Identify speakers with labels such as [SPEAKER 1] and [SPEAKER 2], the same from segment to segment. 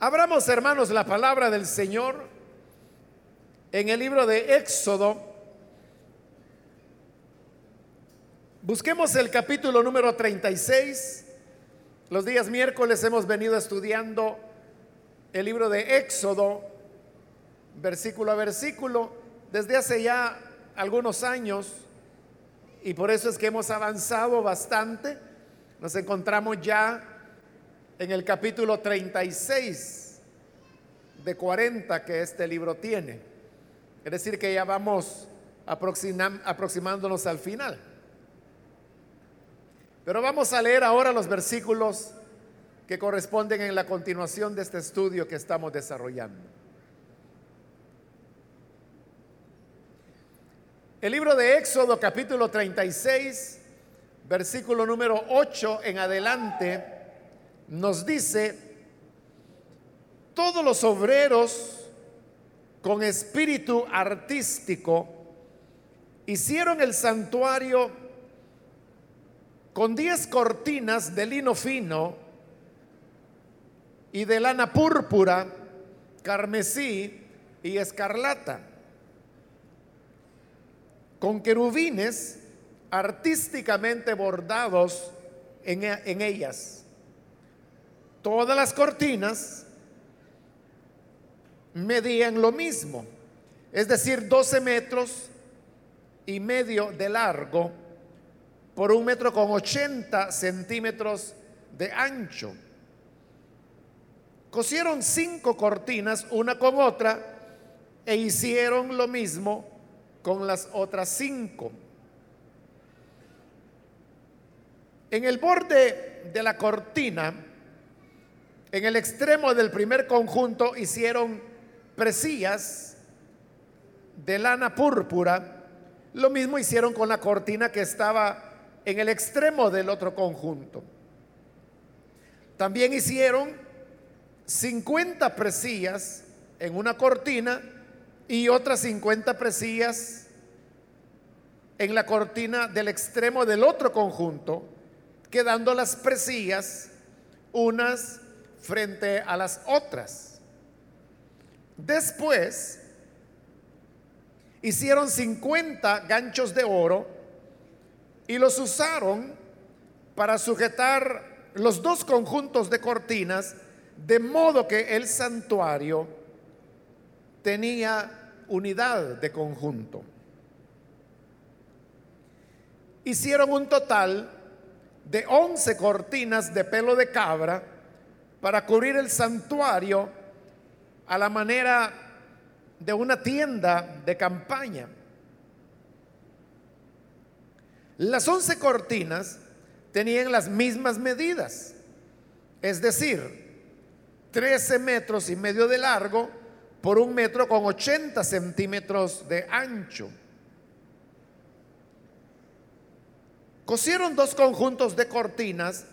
[SPEAKER 1] Abramos, hermanos, la palabra del Señor en el libro de Éxodo. Busquemos el capítulo número 36. Los días miércoles hemos venido estudiando el libro de Éxodo, versículo a versículo, desde hace ya algunos años, y por eso es que hemos avanzado bastante. Nos encontramos ya en el capítulo 36 de 40 que este libro tiene. Es decir, que ya vamos aproximándonos al final. Pero vamos a leer ahora los versículos que corresponden en la continuación de este estudio que estamos desarrollando. El libro de Éxodo capítulo 36, versículo número 8 en adelante nos dice, todos los obreros con espíritu artístico hicieron el santuario con diez cortinas de lino fino y de lana púrpura, carmesí y escarlata, con querubines artísticamente bordados en, en ellas todas las cortinas medían lo mismo, es decir, 12 metros y medio de largo por un metro con 80 centímetros de ancho. Cosieron cinco cortinas una con otra e hicieron lo mismo con las otras cinco. En el borde de la cortina en el extremo del primer conjunto hicieron presillas de lana púrpura. Lo mismo hicieron con la cortina que estaba en el extremo del otro conjunto. También hicieron 50 presillas en una cortina y otras 50 presillas en la cortina del extremo del otro conjunto, quedando las presillas unas frente a las otras. Después hicieron 50 ganchos de oro y los usaron para sujetar los dos conjuntos de cortinas, de modo que el santuario tenía unidad de conjunto. Hicieron un total de 11 cortinas de pelo de cabra para cubrir el santuario a la manera de una tienda de campaña. Las once cortinas tenían las mismas medidas, es decir, 13 metros y medio de largo por un metro con 80 centímetros de ancho. Cosieron dos conjuntos de cortinas,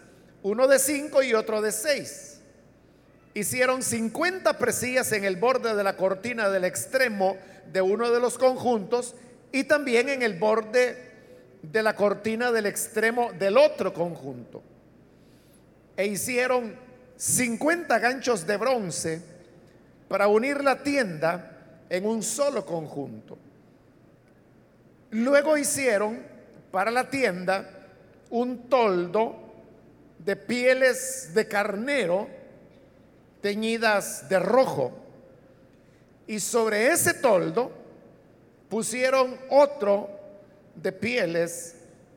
[SPEAKER 1] uno de cinco y otro de seis hicieron 50 presillas en el borde de la cortina del extremo de uno de los conjuntos y también en el borde de la cortina del extremo del otro conjunto. E hicieron 50 ganchos de bronce para unir la tienda en un solo conjunto. Luego hicieron para la tienda un toldo de pieles de carnero teñidas de rojo. Y sobre ese toldo pusieron otro de pieles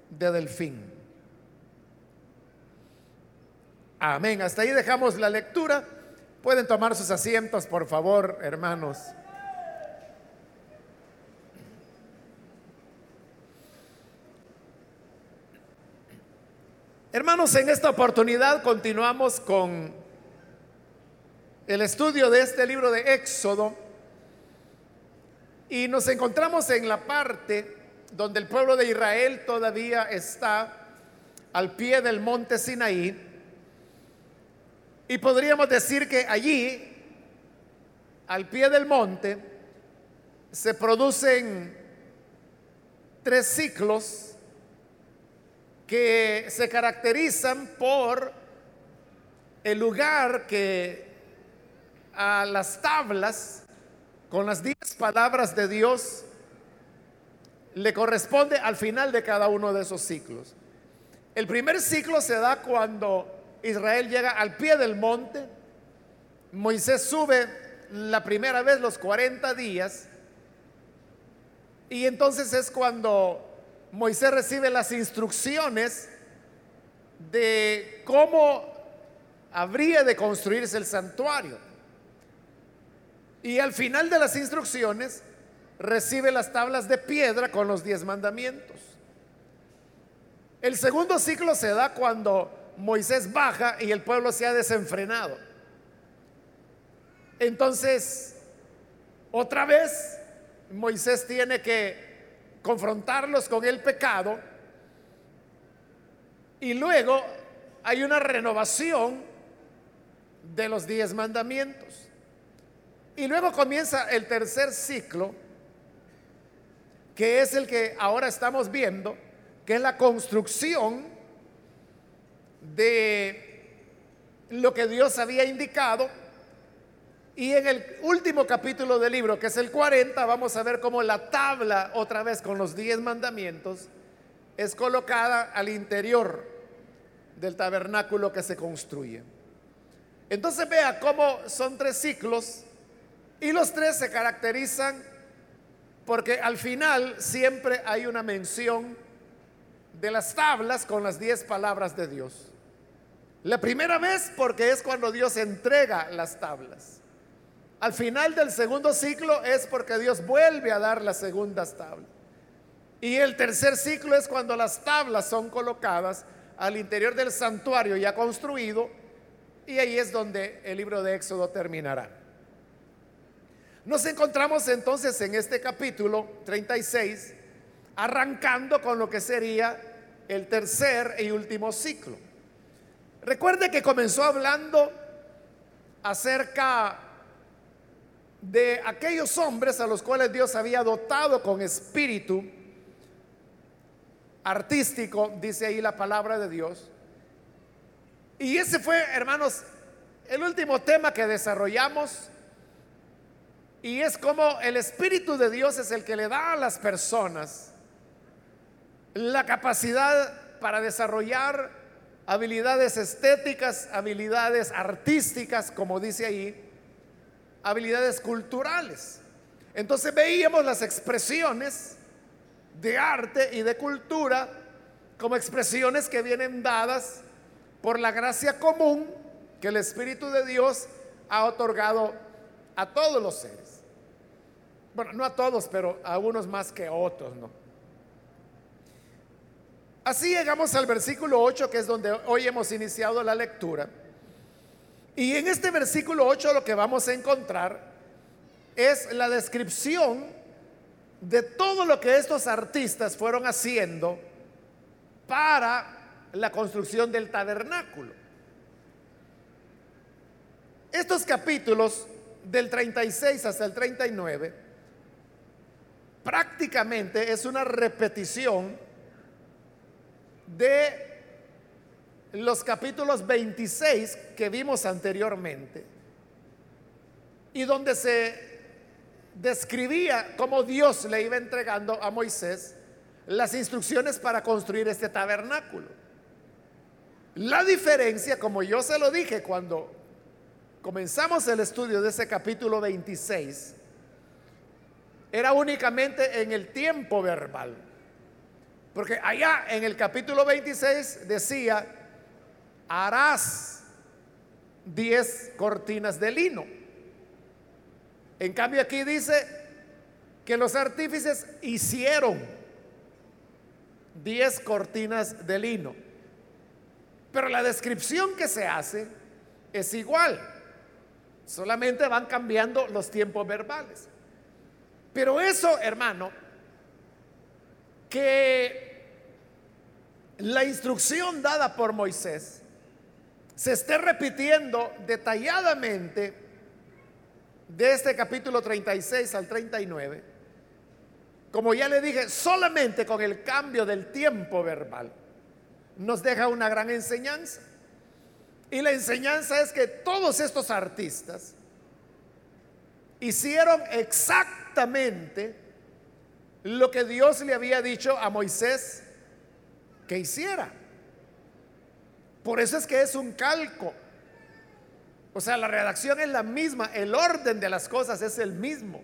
[SPEAKER 1] de delfín. Amén. Hasta ahí dejamos la lectura. Pueden tomar sus asientos, por favor, hermanos. Hermanos, en esta oportunidad continuamos con el estudio de este libro de Éxodo y nos encontramos en la parte donde el pueblo de Israel todavía está al pie del monte Sinaí. Y podríamos decir que allí, al pie del monte, se producen tres ciclos que se caracterizan por el lugar que a las tablas con las diez palabras de Dios le corresponde al final de cada uno de esos ciclos. El primer ciclo se da cuando Israel llega al pie del monte, Moisés sube la primera vez los 40 días y entonces es cuando Moisés recibe las instrucciones de cómo habría de construirse el santuario. Y al final de las instrucciones recibe las tablas de piedra con los diez mandamientos. El segundo ciclo se da cuando Moisés baja y el pueblo se ha desenfrenado. Entonces, otra vez, Moisés tiene que confrontarlos con el pecado y luego hay una renovación de los diez mandamientos. Y luego comienza el tercer ciclo, que es el que ahora estamos viendo, que es la construcción de lo que Dios había indicado. Y en el último capítulo del libro, que es el 40, vamos a ver cómo la tabla, otra vez con los diez mandamientos, es colocada al interior del tabernáculo que se construye. Entonces vea cómo son tres ciclos y los tres se caracterizan porque al final siempre hay una mención de las tablas con las diez palabras de Dios. La primera vez porque es cuando Dios entrega las tablas. Al final del segundo ciclo es porque Dios vuelve a dar las segundas tablas. Y el tercer ciclo es cuando las tablas son colocadas al interior del santuario ya construido y ahí es donde el libro de Éxodo terminará. Nos encontramos entonces en este capítulo 36, arrancando con lo que sería el tercer y último ciclo. Recuerde que comenzó hablando acerca de aquellos hombres a los cuales Dios había dotado con espíritu artístico, dice ahí la palabra de Dios. Y ese fue, hermanos, el último tema que desarrollamos y es como el Espíritu de Dios es el que le da a las personas la capacidad para desarrollar habilidades estéticas, habilidades artísticas, como dice ahí, habilidades culturales. Entonces veíamos las expresiones de arte y de cultura como expresiones que vienen dadas por la gracia común que el Espíritu de Dios ha otorgado a todos los seres. Bueno, no a todos, pero a unos más que a otros, ¿no? Así llegamos al versículo 8, que es donde hoy hemos iniciado la lectura. Y en este versículo 8 lo que vamos a encontrar es la descripción de todo lo que estos artistas fueron haciendo para la construcción del tabernáculo. Estos capítulos del 36 hasta el 39 prácticamente es una repetición de los capítulos 26 que vimos anteriormente y donde se describía cómo Dios le iba entregando a Moisés las instrucciones para construir este tabernáculo. La diferencia, como yo se lo dije cuando comenzamos el estudio de ese capítulo 26, era únicamente en el tiempo verbal. Porque allá en el capítulo 26 decía, harás 10 cortinas de lino. En cambio aquí dice que los artífices hicieron 10 cortinas de lino. Pero la descripción que se hace es igual. Solamente van cambiando los tiempos verbales. Pero eso, hermano, que la instrucción dada por Moisés se esté repitiendo detalladamente de este capítulo 36 al 39, como ya le dije, solamente con el cambio del tiempo verbal nos deja una gran enseñanza. Y la enseñanza es que todos estos artistas hicieron exactamente lo que Dios le había dicho a Moisés que hiciera. Por eso es que es un calco. O sea, la redacción es la misma, el orden de las cosas es el mismo.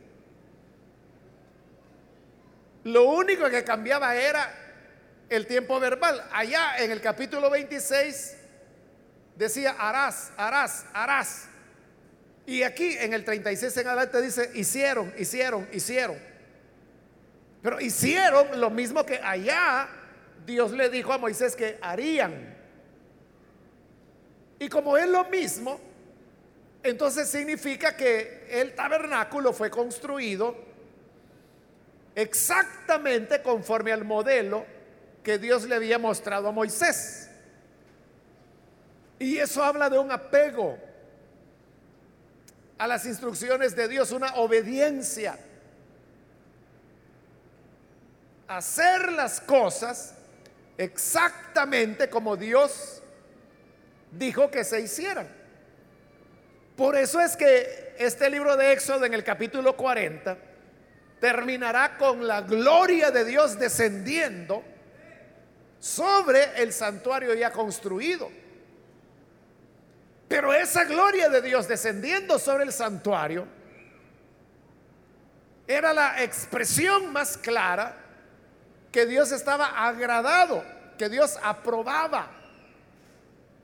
[SPEAKER 1] Lo único que cambiaba era el tiempo verbal. Allá en el capítulo 26 decía harás, harás, harás. Y aquí en el 36 en adelante dice hicieron, hicieron, hicieron. Pero hicieron lo mismo que allá Dios le dijo a Moisés que harían. Y como es lo mismo, entonces significa que el tabernáculo fue construido exactamente conforme al modelo que Dios le había mostrado a Moisés. Y eso habla de un apego a las instrucciones de Dios, una obediencia. Hacer las cosas exactamente como Dios dijo que se hicieran. Por eso es que este libro de Éxodo en el capítulo 40 terminará con la gloria de Dios descendiendo sobre el santuario ya construido. Pero esa gloria de Dios descendiendo sobre el santuario era la expresión más clara que Dios estaba agradado, que Dios aprobaba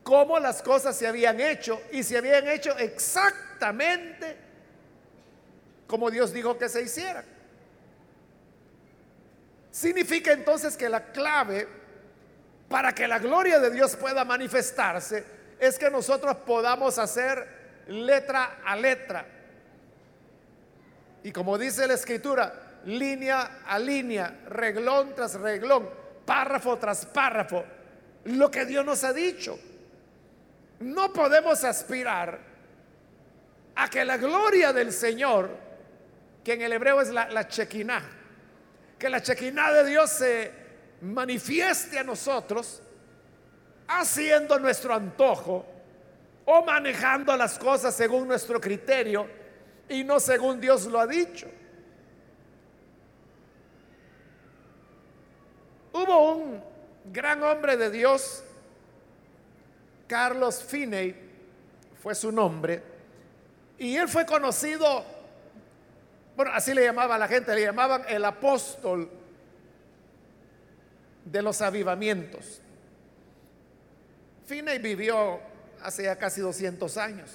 [SPEAKER 1] cómo las cosas se habían hecho y se habían hecho exactamente como Dios dijo que se hicieran. Significa entonces que la clave para que la gloria de Dios pueda manifestarse es que nosotros podamos hacer letra a letra. Y como dice la escritura, línea a línea, reglón tras reglón, párrafo tras párrafo, lo que Dios nos ha dicho. No podemos aspirar a que la gloria del Señor, que en el hebreo es la, la chequiná, que la chequiná de Dios se manifieste a nosotros haciendo nuestro antojo o manejando las cosas según nuestro criterio y no según Dios lo ha dicho. Hubo un gran hombre de Dios Carlos Finney fue su nombre, y él fue conocido, bueno, así le llamaba a la gente, le llamaban el apóstol de los avivamientos. Finney vivió hace ya casi 200 años.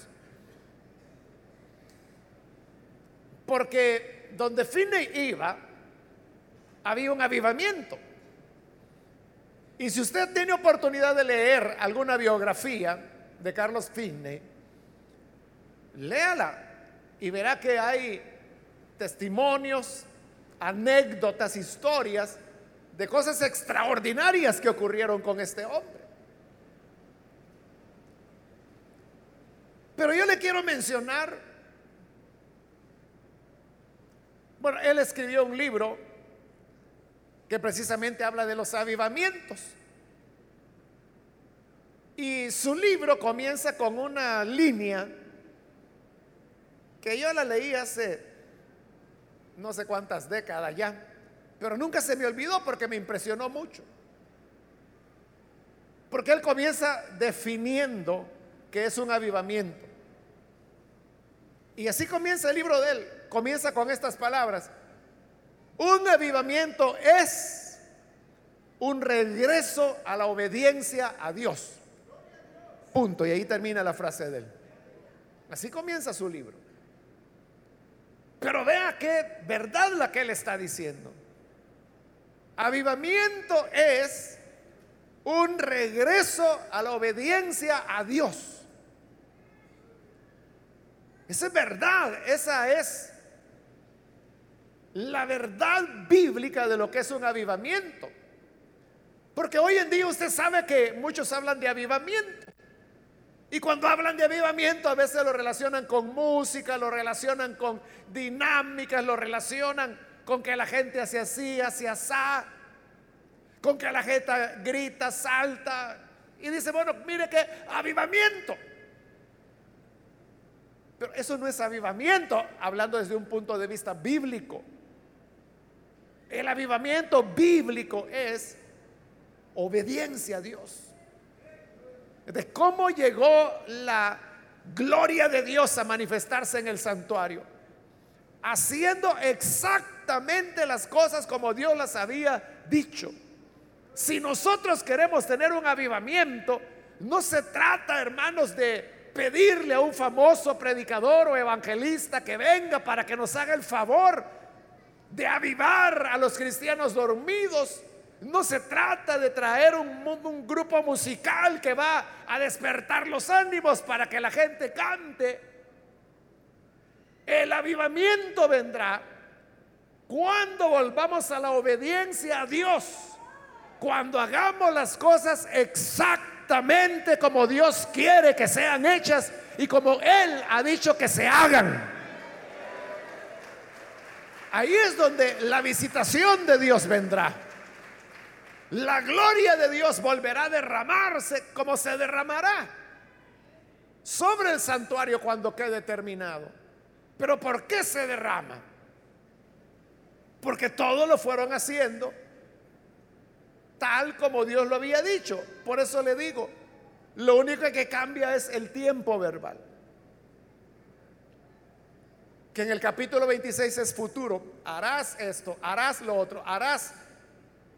[SPEAKER 1] Porque donde Finney iba, había un avivamiento. Y si usted tiene oportunidad de leer alguna biografía de Carlos Finney, léala y verá que hay testimonios, anécdotas, historias de cosas extraordinarias que ocurrieron con este hombre. Pero yo le quiero mencionar, bueno, él escribió un libro que precisamente habla de los avivamientos. Y su libro comienza con una línea que yo la leí hace no sé cuántas décadas ya, pero nunca se me olvidó porque me impresionó mucho. Porque él comienza definiendo que es un avivamiento. Y así comienza el libro de él. Comienza con estas palabras. Un avivamiento es un regreso a la obediencia a Dios. Punto. Y ahí termina la frase de él. Así comienza su libro. Pero vea qué verdad la que él está diciendo. Avivamiento es un regreso a la obediencia a Dios. Esa es verdad, esa es la verdad bíblica de lo que es un avivamiento. Porque hoy en día usted sabe que muchos hablan de avivamiento. Y cuando hablan de avivamiento a veces lo relacionan con música, lo relacionan con dinámicas, lo relacionan con que la gente hace así, hace así, con que la gente grita, salta y dice, bueno, mire que avivamiento. Pero eso no es avivamiento, hablando desde un punto de vista bíblico. El avivamiento bíblico es obediencia a Dios. De cómo llegó la gloria de Dios a manifestarse en el santuario, haciendo exactamente las cosas como Dios las había dicho. Si nosotros queremos tener un avivamiento, no se trata, hermanos, de pedirle a un famoso predicador o evangelista que venga para que nos haga el favor de avivar a los cristianos dormidos. No se trata de traer un, un, grupo musical que va a despertar los ánimos para que la gente cante. El avivamiento vendrá cuando volvamos a la obediencia a Dios, cuando hagamos las cosas exactamente como Dios quiere que sean hechas y como Él ha dicho que se hagan. Ahí es donde la visitación de Dios vendrá. La gloria de Dios volverá a derramarse como se derramará sobre el santuario cuando quede terminado. Pero ¿por qué se derrama? Porque todo lo fueron haciendo tal como Dios lo había dicho. Por eso le digo, lo único que cambia es el tiempo verbal que en el capítulo 26 es futuro, harás esto, harás lo otro, harás.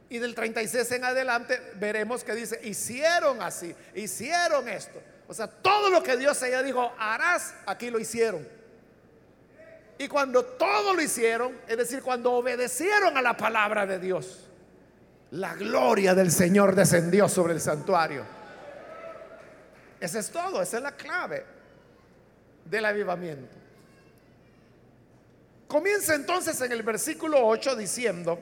[SPEAKER 1] Y del 36 en adelante veremos que dice, hicieron así, hicieron esto. O sea, todo lo que Dios ella dijo, harás, aquí lo hicieron. Y cuando todo lo hicieron, es decir, cuando obedecieron a la palabra de Dios, la gloria del Señor descendió sobre el santuario. Ese es todo, esa es la clave del avivamiento. Comienza entonces en el versículo 8 diciendo,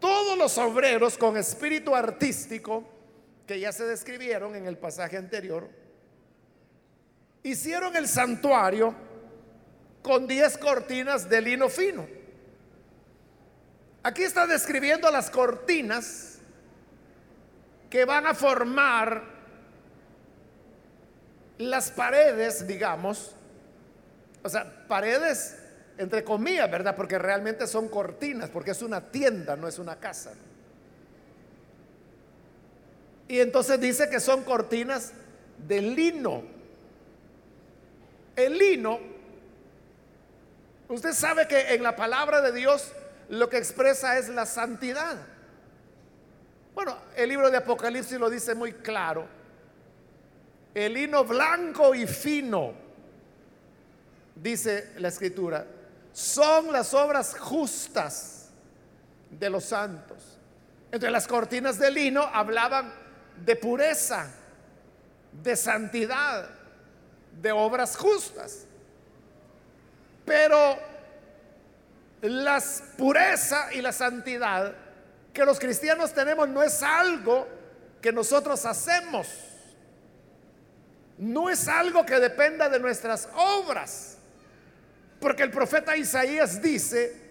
[SPEAKER 1] todos los obreros con espíritu artístico, que ya se describieron en el pasaje anterior, hicieron el santuario con 10 cortinas de lino fino. Aquí está describiendo las cortinas que van a formar las paredes, digamos, o sea, paredes entre comillas, ¿verdad? Porque realmente son cortinas, porque es una tienda, no es una casa. Y entonces dice que son cortinas de lino. El lino, usted sabe que en la palabra de Dios lo que expresa es la santidad. Bueno, el libro de Apocalipsis lo dice muy claro. El lino blanco y fino, dice la escritura, son las obras justas de los santos. Entonces las cortinas de lino hablaban de pureza, de santidad, de obras justas. Pero la pureza y la santidad que los cristianos tenemos no es algo que nosotros hacemos. No es algo que dependa de nuestras obras. Porque el profeta Isaías dice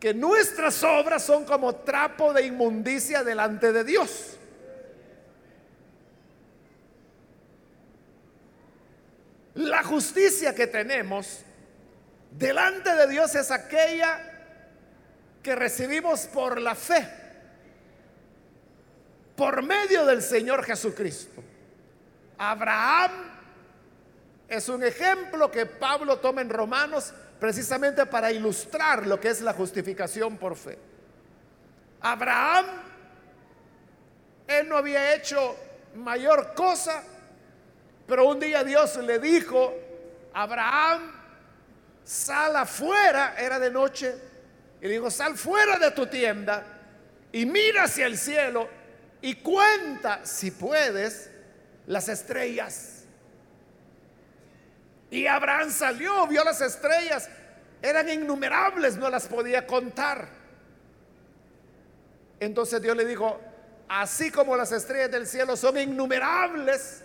[SPEAKER 1] que nuestras obras son como trapo de inmundicia delante de Dios. La justicia que tenemos delante de Dios es aquella que recibimos por la fe, por medio del Señor Jesucristo. Abraham es un ejemplo que Pablo toma en Romanos precisamente para ilustrar lo que es la justificación por fe. Abraham, él no había hecho mayor cosa, pero un día Dios le dijo, Abraham, sal afuera, era de noche, y dijo, sal fuera de tu tienda y mira hacia el cielo y cuenta, si puedes, las estrellas y Abraham salió, vio las estrellas, eran innumerables, no las podía contar. Entonces Dios le dijo, así como las estrellas del cielo son innumerables,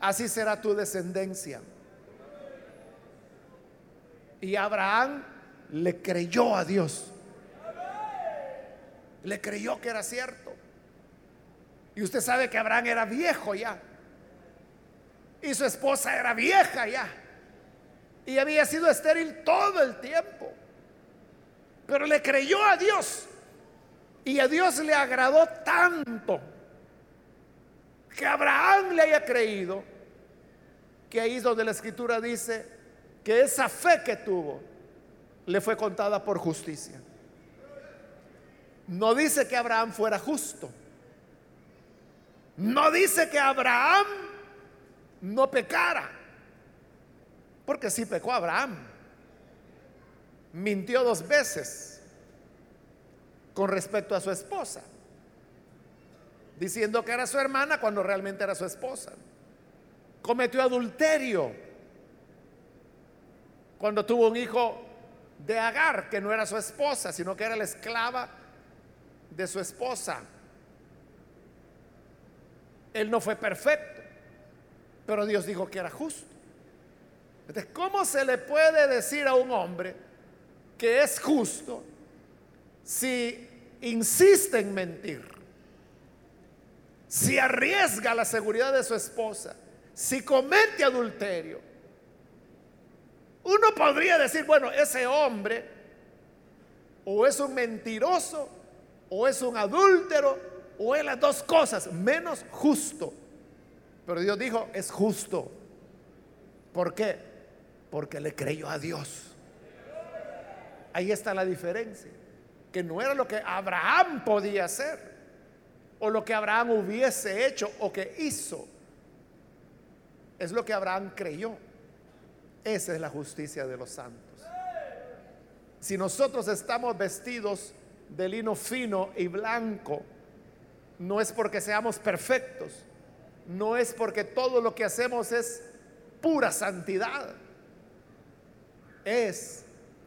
[SPEAKER 1] así será tu descendencia. Y Abraham le creyó a Dios. Le creyó que era cierto. Y usted sabe que Abraham era viejo ya y su esposa era vieja ya. y había sido estéril todo el tiempo. Pero le creyó a Dios y a Dios le agradó tanto que Abraham le haya creído, que ahí es donde la escritura dice que esa fe que tuvo le fue contada por justicia. No dice que Abraham fuera justo. No dice que Abraham no pecara. Porque sí pecó Abraham. Mintió dos veces con respecto a su esposa. Diciendo que era su hermana cuando realmente era su esposa. Cometió adulterio cuando tuvo un hijo de Agar, que no era su esposa, sino que era la esclava de su esposa. Él no fue perfecto, pero Dios dijo que era justo. Entonces, ¿cómo se le puede decir a un hombre que es justo si insiste en mentir? Si arriesga la seguridad de su esposa, si comete adulterio. Uno podría decir, bueno, ese hombre o es un mentiroso o es un adúltero o es las dos cosas, menos justo. Pero Dios dijo, es justo. ¿Por qué? Porque le creyó a Dios. Ahí está la diferencia. Que no era lo que Abraham podía hacer. O lo que Abraham hubiese hecho o que hizo. Es lo que Abraham creyó. Esa es la justicia de los santos. Si nosotros estamos vestidos de lino fino y blanco, no es porque seamos perfectos, no es porque todo lo que hacemos es pura santidad, es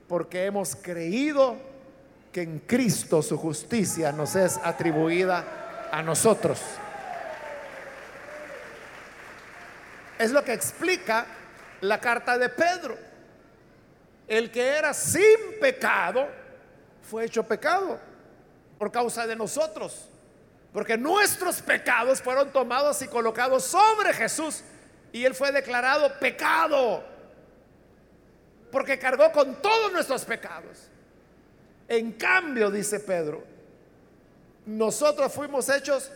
[SPEAKER 1] porque hemos creído que en Cristo su justicia nos es atribuida a nosotros. Es lo que explica la carta de Pedro. El que era sin pecado, fue hecho pecado por causa de nosotros. Porque nuestros pecados fueron tomados y colocados sobre Jesús. Y Él fue declarado pecado. Porque cargó con todos nuestros pecados. En cambio, dice Pedro, nosotros fuimos hechos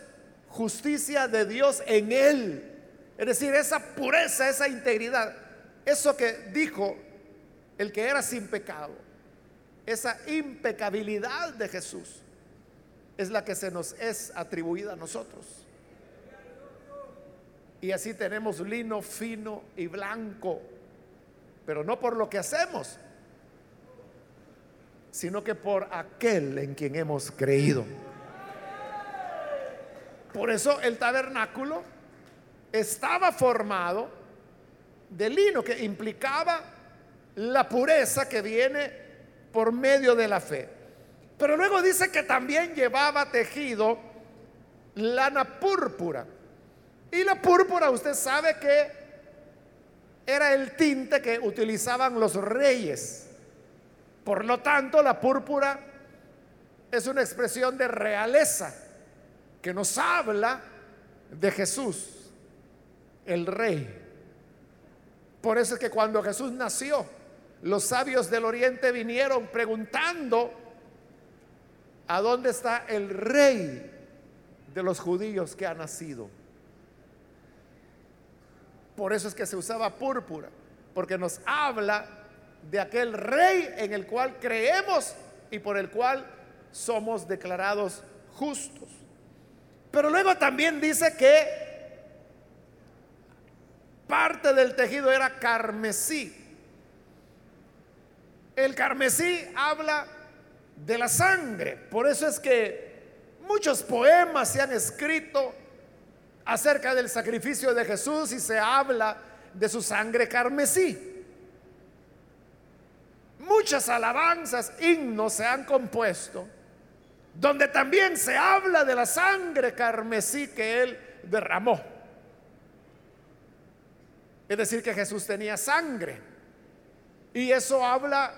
[SPEAKER 1] justicia de Dios en Él. Es decir, esa pureza, esa integridad, eso que dijo el que era sin pecado esa impecabilidad de Jesús es la que se nos es atribuida a nosotros. Y así tenemos lino fino y blanco, pero no por lo que hacemos, sino que por aquel en quien hemos creído. Por eso el tabernáculo estaba formado de lino, que implicaba la pureza que viene por medio de la fe. Pero luego dice que también llevaba tejido lana púrpura. Y la púrpura usted sabe que era el tinte que utilizaban los reyes. Por lo tanto, la púrpura es una expresión de realeza que nos habla de Jesús, el rey. Por eso es que cuando Jesús nació, los sabios del oriente vinieron preguntando, ¿a dónde está el rey de los judíos que ha nacido? Por eso es que se usaba púrpura, porque nos habla de aquel rey en el cual creemos y por el cual somos declarados justos. Pero luego también dice que parte del tejido era carmesí. El carmesí habla de la sangre. Por eso es que muchos poemas se han escrito acerca del sacrificio de Jesús y se habla de su sangre carmesí. Muchas alabanzas, himnos se han compuesto donde también se habla de la sangre carmesí que él derramó. Es decir, que Jesús tenía sangre. Y eso habla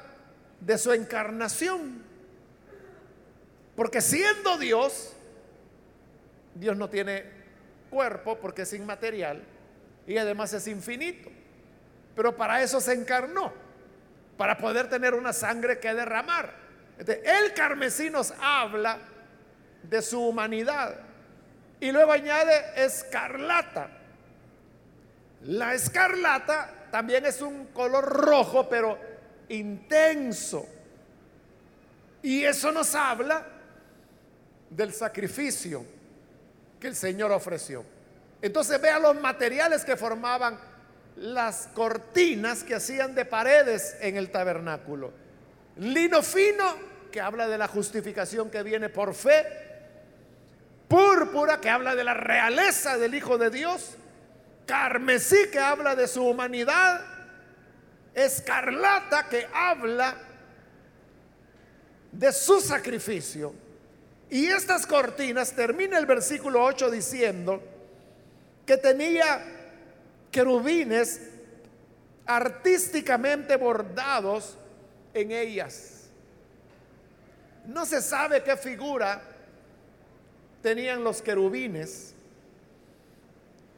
[SPEAKER 1] de su encarnación. Porque siendo Dios, Dios no tiene cuerpo porque es inmaterial y además es infinito. pero para eso se encarnó, para poder tener una sangre que derramar. el carmesí nos habla de su humanidad y luego añade escarlata. La escarlata también es un color rojo, pero intenso. Y eso nos habla del sacrificio que el Señor ofreció. Entonces vea los materiales que formaban las cortinas que hacían de paredes en el tabernáculo. Lino fino, que habla de la justificación que viene por fe. Púrpura, que habla de la realeza del Hijo de Dios. Carmesí, que habla de su humanidad. Escarlata, que habla de su sacrificio. Y estas cortinas, termina el versículo 8 diciendo que tenía querubines artísticamente bordados en ellas. No se sabe qué figura tenían los querubines,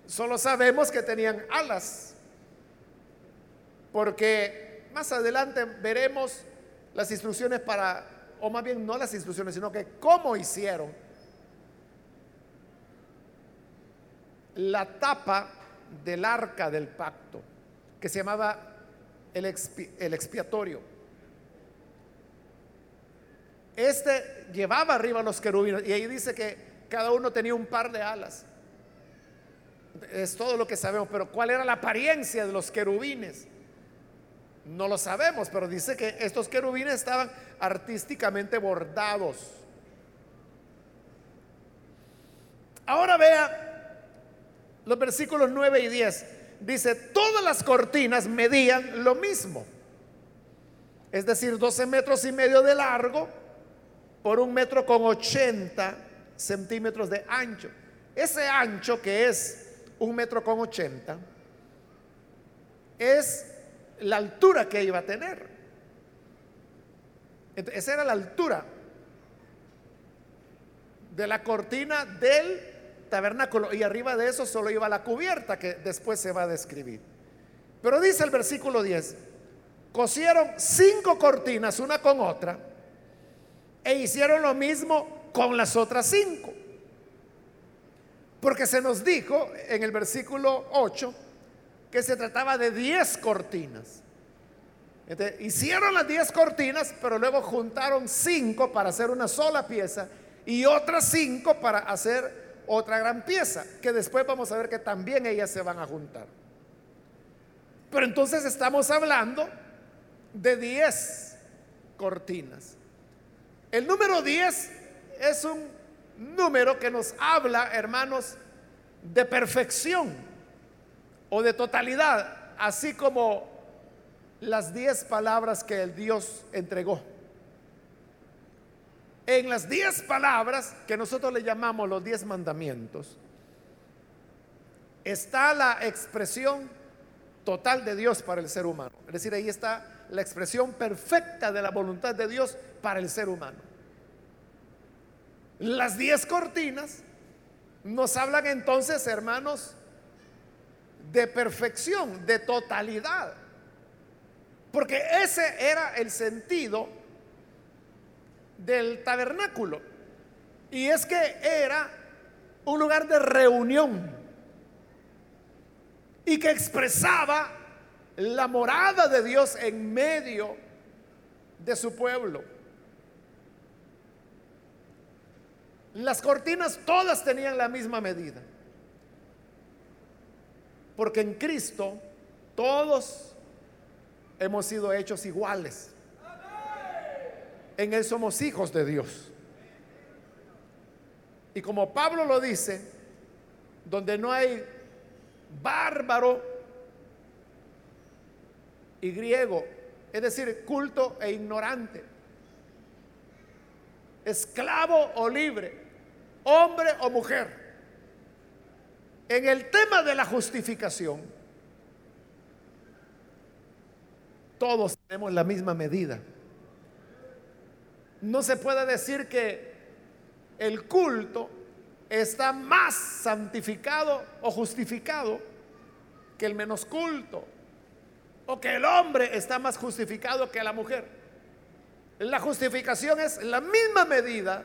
[SPEAKER 1] solo sabemos que tenían alas, porque más adelante veremos las instrucciones para o más bien no las instrucciones, sino que cómo hicieron la tapa del arca del pacto, que se llamaba el, expiatorio. Este llevaba arriba los querubines y ahí dice que cada uno tenía un par de alas. Es todo lo que sabemos, pero ¿cuál era la apariencia de los querubines? No lo sabemos, pero dice que estos querubines estaban artísticamente bordados. Ahora vea los versículos 9 y 10. Dice, todas las cortinas medían lo mismo. Es decir, 12 metros y medio de largo por un metro con 80 centímetros de ancho. Ese ancho que es un metro con 80 es la altura que iba a tener. esa era la altura de la cortina del tabernáculo y arriba de eso solo iba la cubierta que después se va a describir. Pero dice el versículo 10, cosieron cinco cortinas una con otra e hicieron lo mismo con las otras cinco. Porque se nos dijo en el versículo 8 que se trataba de 10 cortinas. hicieron las 10 cortinas, pero luego juntaron 5 para hacer una sola pieza y otras 5 para hacer otra gran pieza, que después vamos a ver que también ellas se van a juntar. Pero entonces estamos hablando de 10 cortinas. El número 10 es un número que nos habla, hermanos, de perfección o de totalidad, así como las diez palabras que el Dios entregó. En las diez palabras que nosotros le llamamos los diez mandamientos, está la expresión total de Dios para el ser humano. Es decir, ahí está la expresión perfecta de la voluntad de Dios para el ser humano. Las diez cortinas nos hablan entonces, hermanos, de perfección, de totalidad. Porque ese era el sentido del tabernáculo. Y es que era un lugar de reunión y que expresaba la morada de Dios en medio de su pueblo. Las cortinas todas tenían la misma medida. Porque en Cristo todos hemos sido hechos iguales. En Él somos hijos de Dios. Y como Pablo lo dice, donde no hay bárbaro y griego, es decir, culto e ignorante, esclavo o libre, hombre o mujer, en el tema de la justificación, todos tenemos la misma medida. No se puede decir que el culto está más santificado o justificado que el menos culto. que el hombre está más justificado que la mujer. La justificación es la misma medida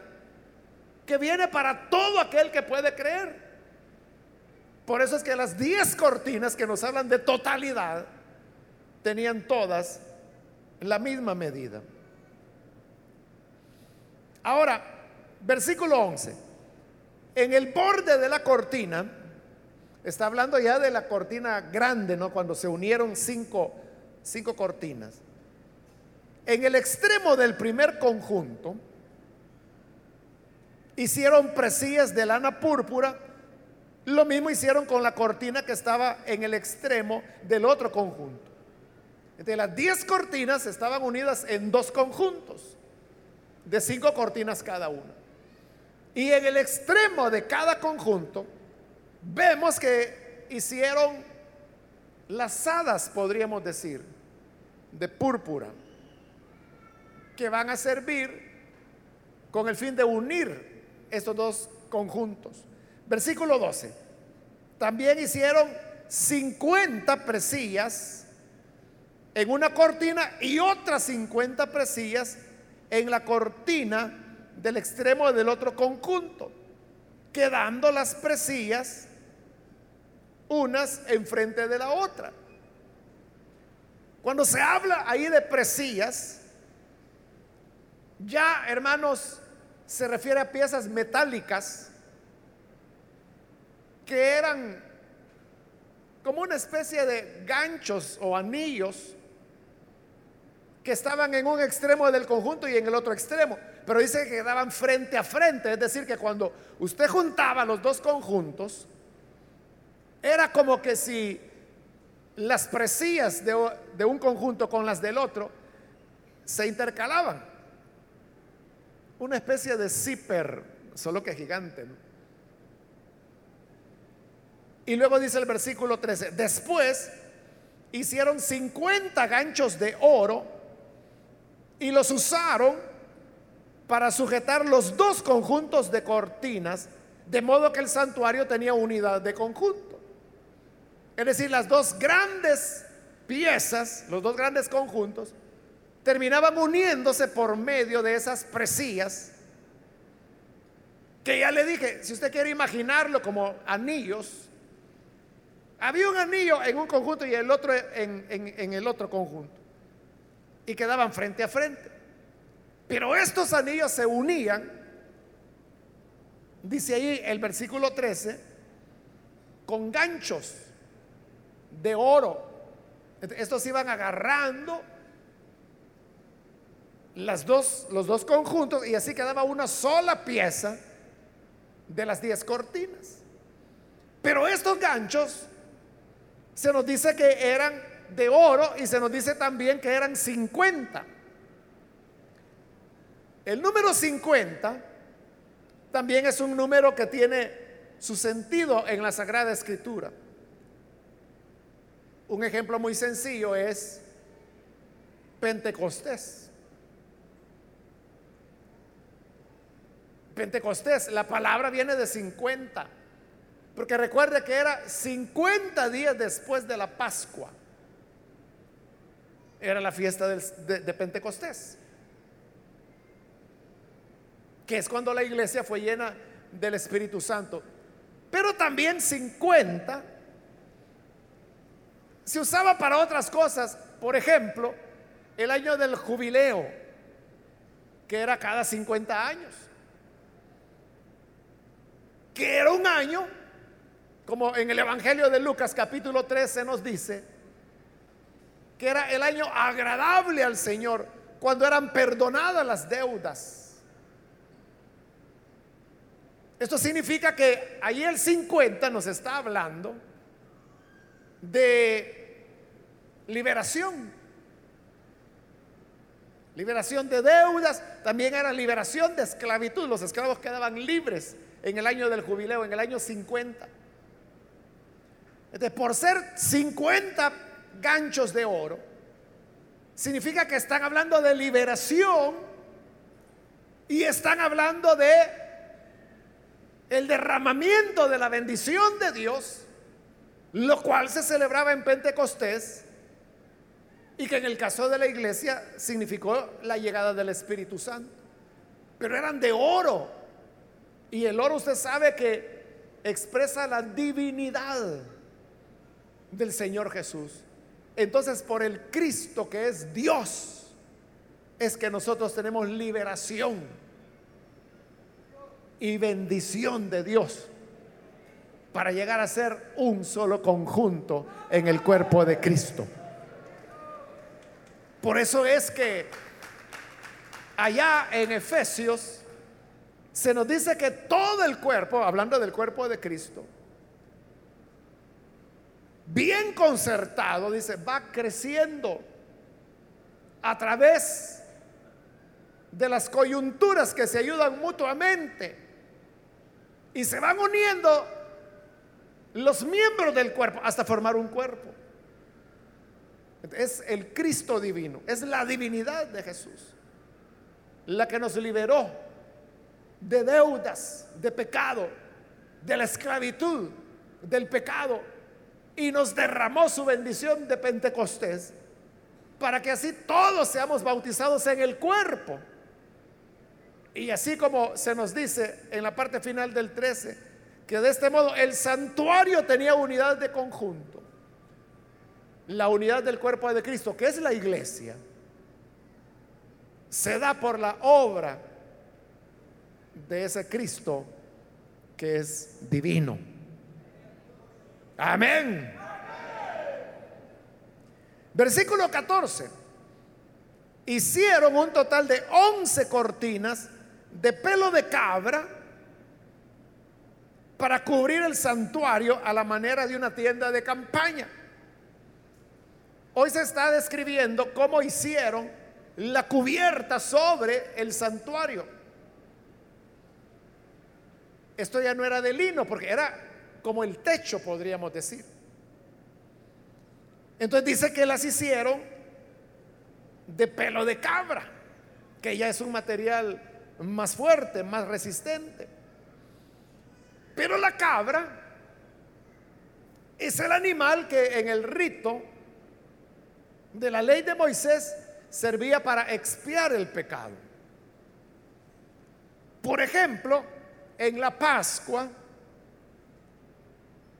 [SPEAKER 1] que viene para todo aquel que puede creer. Por eso es que las diez cortinas que nos hablan de totalidad tenían todas la misma medida. Ahora, versículo 11. En el borde de la cortina, está hablando ya de la cortina grande, ¿no? Cuando se unieron cinco, cinco cortinas. En el extremo del primer conjunto, hicieron presillas de lana púrpura. Lo mismo hicieron con la cortina que estaba en el extremo del otro conjunto. De las diez cortinas estaban unidas en dos conjuntos, de cinco cortinas cada una. Y en el extremo de cada conjunto vemos que hicieron lazadas, podríamos decir, de púrpura, que van a servir con el fin de unir estos dos conjuntos. Versículo 12. También hicieron 50 presillas en una cortina y otras 50 presillas en la cortina del extremo del otro conjunto, quedando las presillas unas enfrente de la otra. Cuando se habla ahí de presillas, ya hermanos, se refiere a piezas metálicas que eran como una especie de ganchos o anillos que estaban en un extremo del conjunto y en el otro extremo. Pero dice que quedaban frente a frente, es decir, que cuando usted juntaba los dos conjuntos, era como que si las presillas de, de un conjunto con las del otro se intercalaban. Una especie de zipper, solo que gigante. Y luego dice el versículo 13, después hicieron 50 ganchos de oro y los usaron para sujetar los dos conjuntos de cortinas, de modo que el santuario tenía unidad de conjunto. Es decir, las dos grandes piezas, los dos grandes conjuntos, terminaban uniéndose por medio de esas presillas que ya le dije, si usted quiere imaginarlo como anillos, había un anillo en un conjunto y el otro en, en el otro conjunto. Y quedaban frente a frente. Pero estos anillos se unían, dice ahí el versículo 13, con ganchos de oro. Estos iban agarrando las dos, los dos conjuntos y así quedaba una sola pieza de las diez cortinas. Pero estos ganchos se nos dice que eran de oro y se nos dice también que eran 50. El número 50 también es un número que tiene su sentido en la Sagrada Escritura. Un ejemplo muy sencillo es Pentecostés. Pentecostés, la palabra viene de 50. Porque recuerde que era 50 días después de la Pascua. Era la fiesta de, Pentecostés. Que es cuando la iglesia fue llena del Espíritu Santo. Pero también 50 se usaba para otras cosas. Por ejemplo, el año del jubileo, que era cada 50 años que era un año, como en el Evangelio de Lucas capítulo 13 nos dice, que era el año agradable al Señor, cuando eran perdonadas las deudas. Esto significa que ahí el 50 nos está hablando de liberación. Liberación de deudas, también era liberación de esclavitud. Los esclavos quedaban libres en el año del jubileo, en el año 50. Entonces, por ser 50 ganchos de oro, significa que están hablando de liberación y están hablando de el derramamiento de la bendición de Dios, lo cual se celebraba en Pentecostés y que en el caso de la iglesia significó la llegada del Espíritu Santo. Pero eran de oro. Y el oro usted sabe que expresa la divinidad del Señor Jesús. Entonces por el Cristo que es Dios es que nosotros tenemos liberación y bendición de Dios para llegar a ser un solo conjunto en el cuerpo de Cristo. Por eso es que allá en Efesios se nos dice que todo el cuerpo, hablando del cuerpo de Cristo, bien concertado, dice, va creciendo a través de las coyunturas que se ayudan mutuamente y se van uniendo los miembros del cuerpo hasta formar un cuerpo. Es el Cristo divino, es la divinidad de Jesús, la que nos liberó de deudas, de pecado, de la esclavitud, del pecado, y nos derramó su bendición de Pentecostés, para que así todos seamos bautizados en el cuerpo. Y así como se nos dice en la parte final del 13, que de este modo el santuario tenía unidad de conjunto la unidad del cuerpo de Cristo, que es la iglesia, se da por la obra de ese Cristo que es divino. Amén. Versículo 14. Hicieron un total de 11 cortinas de pelo de cabra para cubrir el santuario a la manera de una tienda de campaña. Hoy se está describiendo cómo hicieron la cubierta sobre el santuario. Esto ya no era de lino, porque era como el techo, podríamos decir. Entonces dice que las hicieron de pelo de cabra, que ya es un material más fuerte, más resistente. Pero la cabra es el animal que en el rito de la ley de Moisés servía para expiar el pecado. Por ejemplo, en la Pascua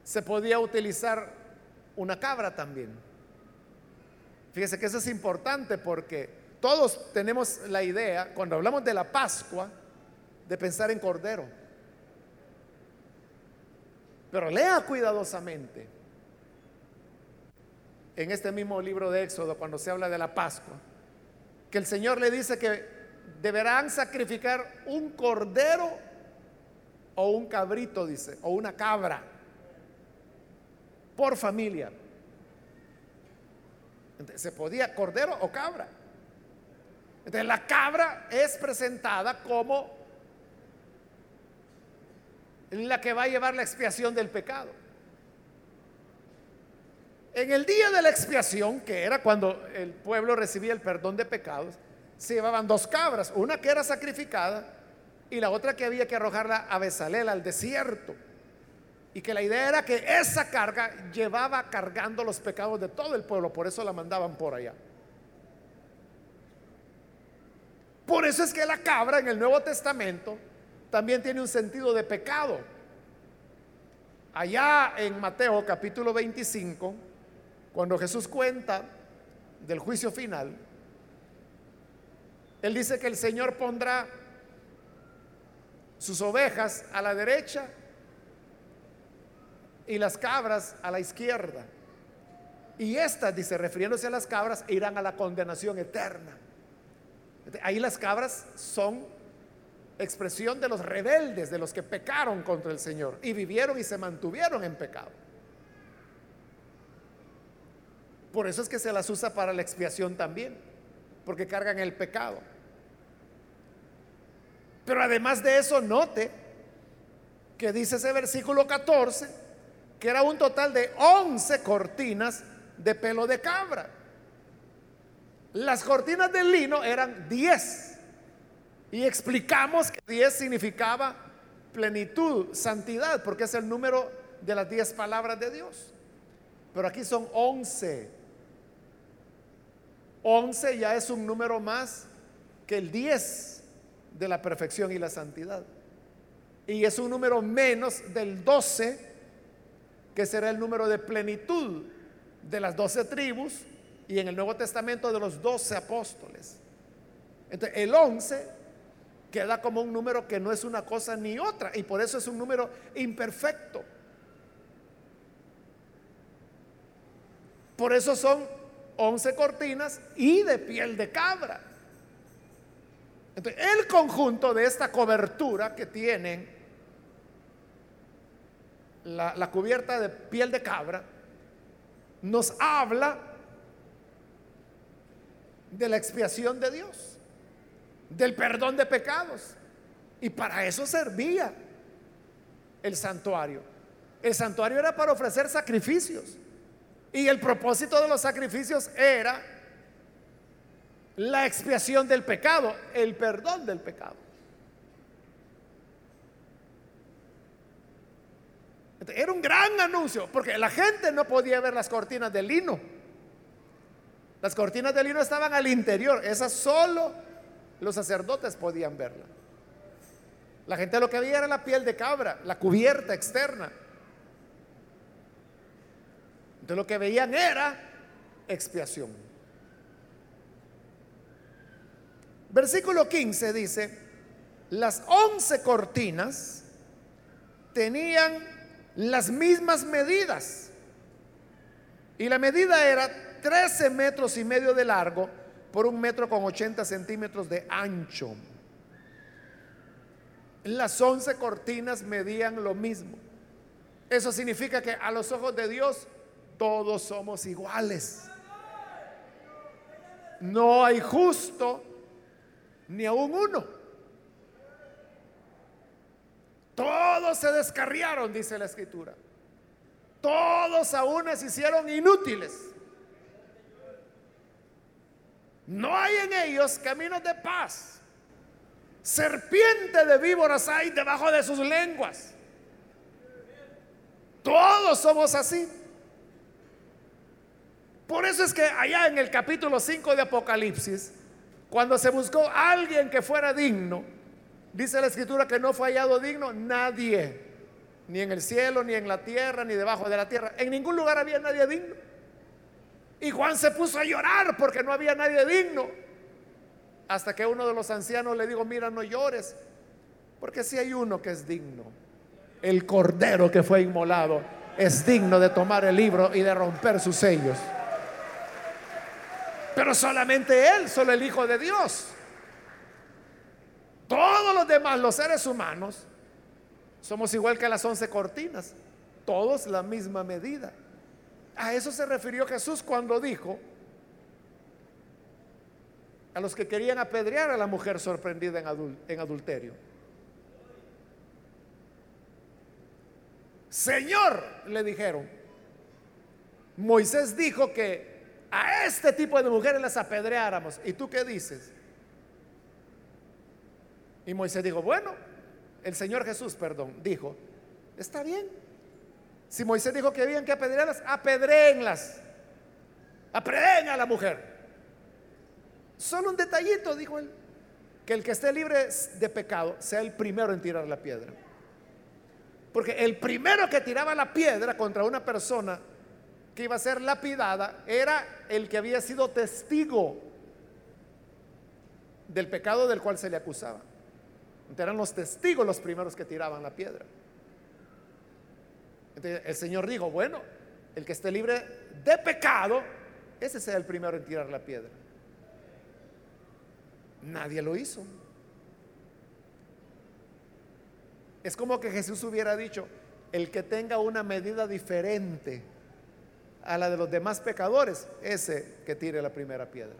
[SPEAKER 1] se podía utilizar una cabra también. Fíjese que eso es importante porque todos tenemos la idea, cuando hablamos de la Pascua, de pensar en cordero. Pero lea cuidadosamente en este mismo libro de Éxodo, cuando se habla de la Pascua, que el Señor le dice que deberán sacrificar un cordero o un cabrito, dice, o una cabra, por familia. se podía cordero o cabra. Entonces la cabra es presentada como la que va a llevar la expiación del pecado. En el día de la expiación, que era cuando el pueblo recibía el perdón de pecados, se llevaban dos cabras, una que era sacrificada y la otra que había que arrojarla a Besalel, al desierto. Y que la idea era que esa carga llevaba cargando los pecados de todo el pueblo, por eso la mandaban por allá. Por eso es que la cabra en el Nuevo Testamento también tiene un sentido de pecado. Allá en Mateo capítulo 25, cuando Jesús cuenta del juicio final, Él dice que el Señor pondrá sus ovejas a la derecha y las cabras a la izquierda. Y estas, dice, refiriéndose a las cabras, irán a la condenación eterna. Ahí las cabras son expresión de los rebeldes, de los que pecaron contra el Señor y vivieron y se mantuvieron en pecado. Por eso es que se las usa para la expiación también, porque cargan el pecado. Pero además de eso, note que dice ese versículo 14, que era un total de 11 cortinas de pelo de cabra. Las cortinas de lino eran 10. Y explicamos que 10 significaba plenitud, santidad, porque es el número de las 10 palabras de Dios. Pero aquí son 11 11 ya es un número más que el 10 de la perfección y la santidad. Y es un número menos del 12, que será el número de plenitud de las 12 tribus y en el Nuevo Testamento de los 12 apóstoles. Entonces, el 11 queda como un número que no es una cosa ni otra y por eso es un número imperfecto. Por eso son 11 cortinas y de piel de cabra. El conjunto de esta cobertura que tienen la, la cubierta de piel de cabra nos habla de la expiación de Dios, del perdón de pecados. Y para eso servía el santuario. El santuario era para ofrecer sacrificios. Y el propósito de los sacrificios era la expiación del pecado, el perdón del pecado. Era un gran anuncio, porque la gente no podía ver las cortinas de lino. Las cortinas de lino estaban al interior, esas solo los sacerdotes podían verla. La gente lo que veía era la piel de cabra, la cubierta externa. Entonces lo que veían era expiación. Versículo 15 dice, las once cortinas tenían las mismas medidas. Y la medida era 13 metros y medio de largo por un metro con 80 centímetros de ancho. Las once cortinas medían lo mismo. Eso significa que a los ojos de Dios todos somos iguales. No hay justo ni aún uno. Todos se descarriaron, dice la escritura. Todos aún se hicieron inútiles. No hay en ellos caminos de paz. Serpiente de víboras hay debajo de sus lenguas. Todos somos así. Por eso es que allá en el capítulo 5 de Apocalipsis, cuando se buscó alguien que fuera digno, dice la escritura que no fue hallado digno nadie, ni en el cielo, ni en la tierra, ni debajo de la tierra. En ningún lugar había nadie digno. Y Juan se puso a llorar porque no había nadie digno. Hasta que uno de los ancianos le dijo, mira, no llores, porque si hay uno que es digno, el cordero que fue inmolado es digno de tomar el libro y de romper sus sellos. Pero solamente Él, solo el Hijo de Dios. Todos los demás, los seres humanos, somos igual que las once cortinas, todos la misma medida. A eso se refirió Jesús cuando dijo a los que querían apedrear a la mujer sorprendida en, en adulterio. Señor, le dijeron, Moisés dijo que a este tipo de mujeres las apedreáramos. ¿Y tú qué dices? Y Moisés dijo, bueno, el Señor Jesús, perdón, dijo, está bien. Si Moisés dijo que habían que apedrearlas, apedréenlas. Apedreen a la mujer. Solo un detallito, dijo él, que el que esté libre de pecado sea el primero en tirar la piedra. Porque el primero que tiraba la piedra contra una persona que iba a ser lapidada era el que había sido testigo del pecado del cual se le acusaba. eran los testigos los primeros que tiraban la piedra. Entonces, el Señor dijo, bueno, el que esté libre de pecado, ese sea el primero en tirar la piedra. Nadie lo hizo. Es como que Jesús hubiera dicho, el que tenga una medida diferente a la de los demás pecadores, ese que tire la primera piedra.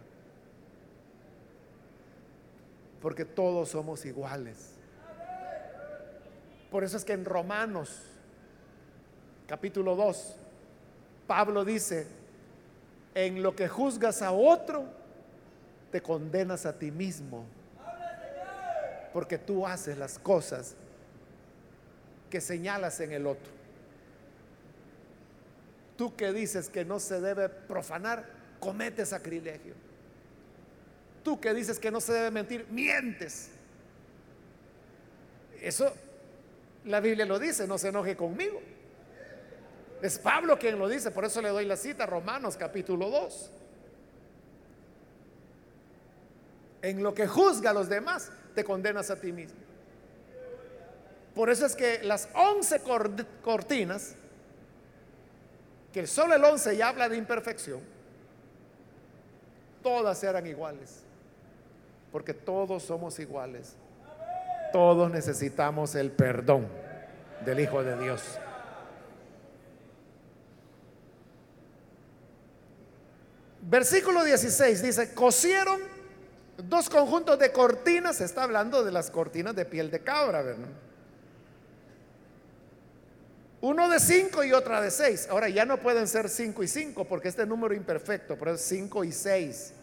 [SPEAKER 1] Porque todos somos iguales. Por eso es que en Romanos, capítulo 2, Pablo dice, en lo que juzgas a otro, te condenas a ti mismo. Porque tú haces las cosas que señalas en el otro. Tú que dices que no se debe profanar, comete sacrilegio. Tú que dices que no se debe mentir, mientes. Eso la Biblia lo dice, no se enoje conmigo. Es Pablo quien lo dice, por eso le doy la cita, Romanos capítulo 2. En lo que juzga a los demás, te condenas a ti mismo. Por eso es que las once cortinas, que solo el once ya habla de imperfección, todas eran iguales. Porque todos somos iguales. Todos necesitamos el perdón del Hijo de Dios. Versículo 16 dice, cosieron dos conjuntos de cortinas, está hablando de las cortinas de piel de cabra, ¿verdad? Uno de cinco y otra de seis. Ahora ya no pueden ser cinco y cinco porque este número imperfecto, pero es cinco y seis.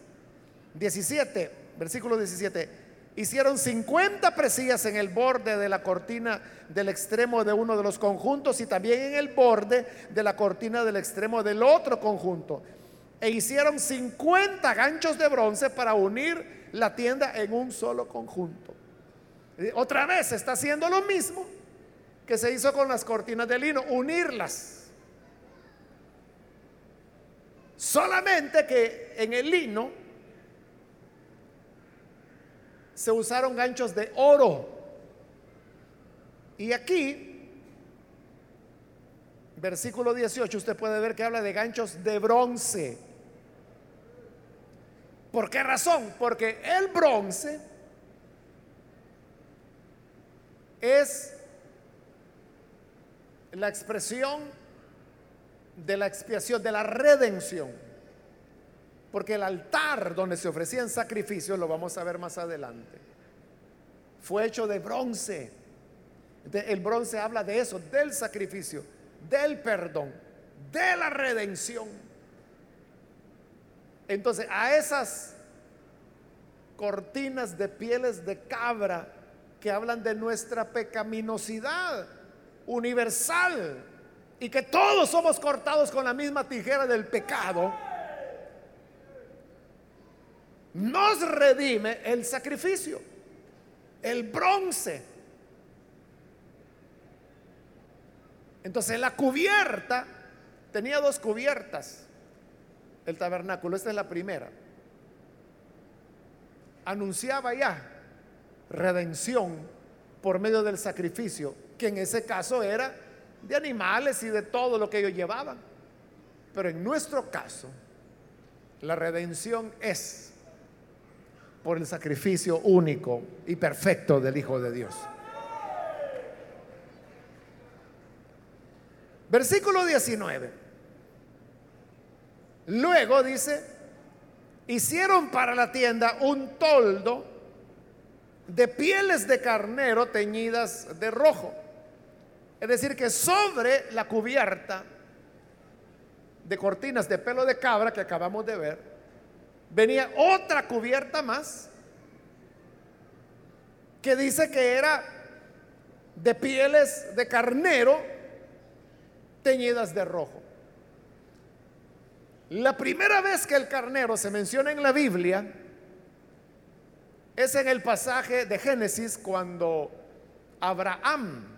[SPEAKER 1] 17, versículo 17. Hicieron 50 presillas en el borde de la cortina del extremo de uno de los conjuntos y también en el borde de la cortina del extremo del otro conjunto. E hicieron 50 ganchos de bronce para unir la tienda en un solo conjunto. Otra vez está haciendo lo mismo que se hizo con las cortinas de lino, unirlas. Solamente que en el lino se usaron ganchos de oro. Y aquí, versículo 18, usted puede ver que habla de ganchos de bronce. ¿Por qué razón? Porque el bronce es la expresión de la expiación, de la redención. Porque el altar donde se ofrecían sacrificios, lo vamos a ver más adelante, fue hecho de bronce. El bronce habla de eso, del sacrificio, del perdón, de la redención. Entonces, a esas cortinas de pieles de cabra que hablan de nuestra pecaminosidad universal y que todos somos cortados con la misma tijera del pecado, nos redime el sacrificio, el bronce. Entonces la cubierta, tenía dos cubiertas, el tabernáculo, esta es la primera. Anunciaba ya redención por medio del sacrificio, que en ese caso era de animales y de todo lo que ellos llevaban. Pero en nuestro caso, la redención es por el sacrificio único y perfecto del Hijo de Dios. Versículo 19. Luego dice, hicieron para la tienda un toldo de pieles de carnero teñidas de rojo. Es decir, que sobre la cubierta de cortinas de pelo de cabra que acabamos de ver, venía otra cubierta más que dice que era de pieles de carnero teñidas de rojo. La primera vez que el carnero se menciona en la Biblia es en el pasaje de Génesis cuando Abraham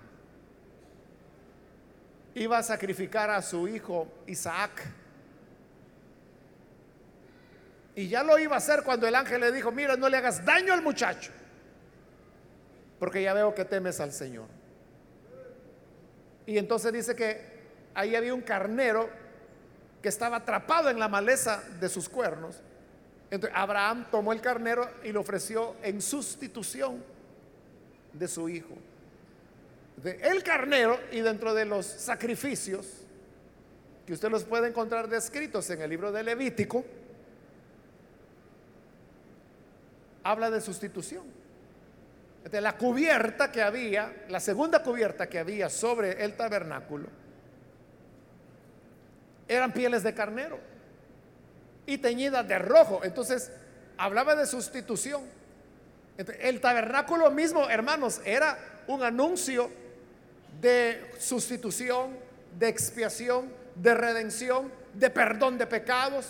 [SPEAKER 1] iba a sacrificar a su hijo Isaac. Y ya lo iba a hacer cuando el ángel le dijo, mira, no le hagas daño al muchacho, porque ya veo que temes al Señor. Y entonces dice que ahí había un carnero que estaba atrapado en la maleza de sus cuernos. Entonces Abraham tomó el carnero y lo ofreció en sustitución de su hijo. El carnero y dentro de los sacrificios que usted los puede encontrar descritos en el libro de Levítico, habla de sustitución. De la cubierta que había, la segunda cubierta que había sobre el tabernáculo, eran pieles de carnero y teñidas de rojo. Entonces, hablaba de sustitución. el tabernáculo mismo, hermanos, era un anuncio de sustitución, de expiación, de redención, de perdón de pecados.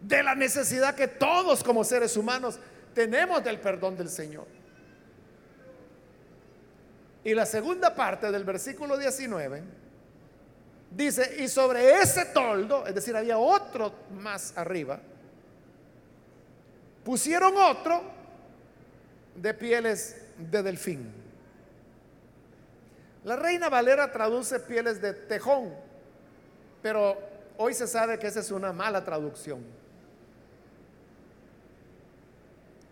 [SPEAKER 1] de la necesidad que todos como seres humanos tenemos del perdón del Señor. Y la segunda parte del versículo 19 dice, y sobre ese toldo, es decir, había otro más arriba, pusieron otro de pieles de delfín. La reina Valera traduce pieles de tejón, pero hoy se sabe que esa es una mala traducción.